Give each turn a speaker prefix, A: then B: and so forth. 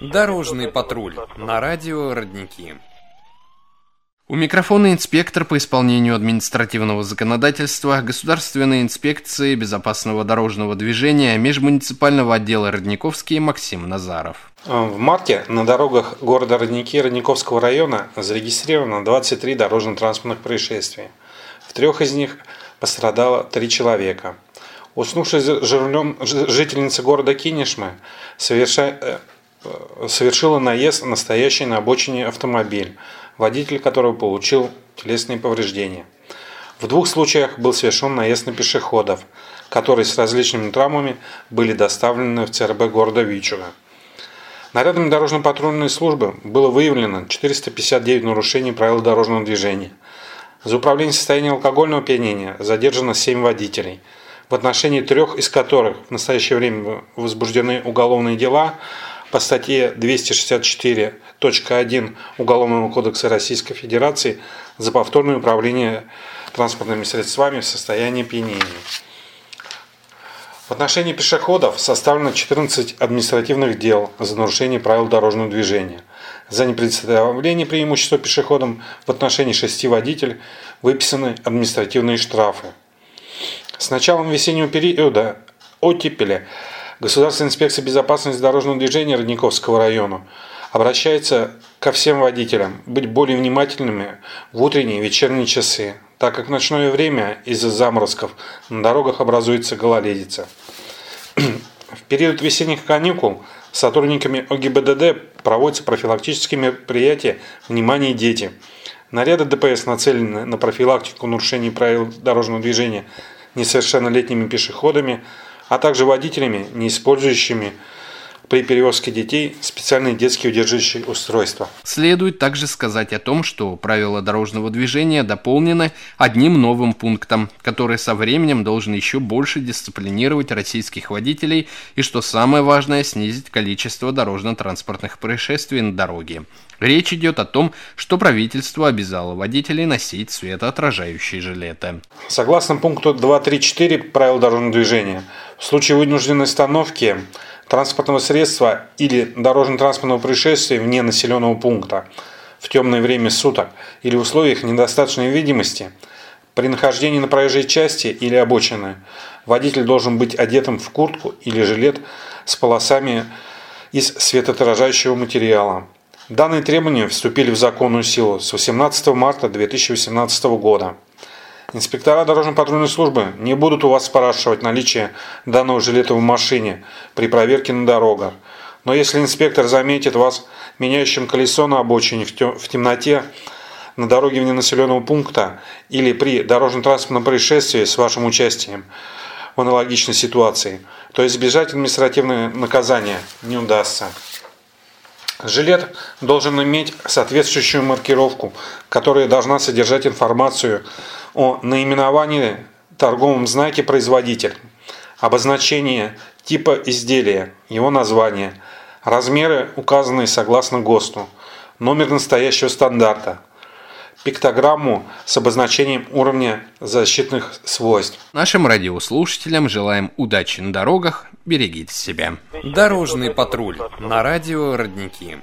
A: Дорожный патруль на радио «Родники». У микрофона инспектор по исполнению административного законодательства Государственной инспекции безопасного дорожного движения межмуниципального отдела Родниковский Максим Назаров.
B: В марте на дорогах города Родники Родниковского района зарегистрировано 23 дорожно-транспортных происшествия. В трех из них пострадало три человека. Уснувшая за рулем жительница города Кинешмы. Э, совершила наезд на стоящий на обочине автомобиль, водитель которого получил телесные повреждения. В двух случаях был совершен наезд на пешеходов, которые с различными травмами были доставлены в ЦРБ города Вичуга. Нарядами дорожно-патрульной службы было выявлено 459 нарушений правил дорожного движения. За управление состоянием алкогольного опьянения задержано 7 водителей, в отношении трех из которых в настоящее время возбуждены уголовные дела – по статье 264.1 Уголовного кодекса Российской Федерации за повторное управление транспортными средствами в состоянии пьянения. В отношении пешеходов составлено 14 административных дел за нарушение правил дорожного движения. За непредставление преимущества пешеходам в отношении шести водителей выписаны административные штрафы. С началом весеннего периода оттепели Государственная инспекция безопасности дорожного движения Родниковского района обращается ко всем водителям быть более внимательными в утренние и вечерние часы, так как в ночное время из-за заморозков на дорогах образуется гололедица. В период весенних каникул сотрудниками ОГИБДД проводятся профилактические мероприятия «Внимание, дети!». Наряды ДПС нацелены на профилактику нарушений правил дорожного движения несовершеннолетними пешеходами – а также водителями, не использующими при перевозке детей специальные детские удерживающие устройства.
A: Следует также сказать о том, что правила дорожного движения дополнены одним новым пунктом, который со временем должен еще больше дисциплинировать российских водителей и, что самое важное, снизить количество дорожно-транспортных происшествий на дороге. Речь идет о том, что правительство обязало водителей носить светоотражающие жилеты.
B: Согласно пункту 2.3.4 правил дорожного движения, в случае вынужденной остановки транспортного средства или дорожно-транспортного происшествия вне населенного пункта в темное время суток или в условиях недостаточной видимости, при нахождении на проезжей части или обочины водитель должен быть одетым в куртку или жилет с полосами из светоотражающего материала. Данные требования вступили в законную силу с 18 марта 2018 года. Инспектора дорожно-патрульной службы не будут у вас спрашивать наличие данного жилета в машине при проверке на дорогах. Но если инспектор заметит вас меняющим колесо на обочине в темноте на дороге вне населенного пункта или при дорожно-транспортном происшествии с вашим участием в аналогичной ситуации, то избежать административного наказания не удастся. Жилет должен иметь соответствующую маркировку, которая должна содержать информацию о наименовании торговом знаке производитель, обозначение типа изделия, его название, размеры, указанные согласно ГОСТу, номер настоящего стандарта, пиктограмму с обозначением уровня защитных свойств.
A: Нашим радиослушателям желаем удачи на дорогах, берегите себя. Дорожный патруль на радио «Родники».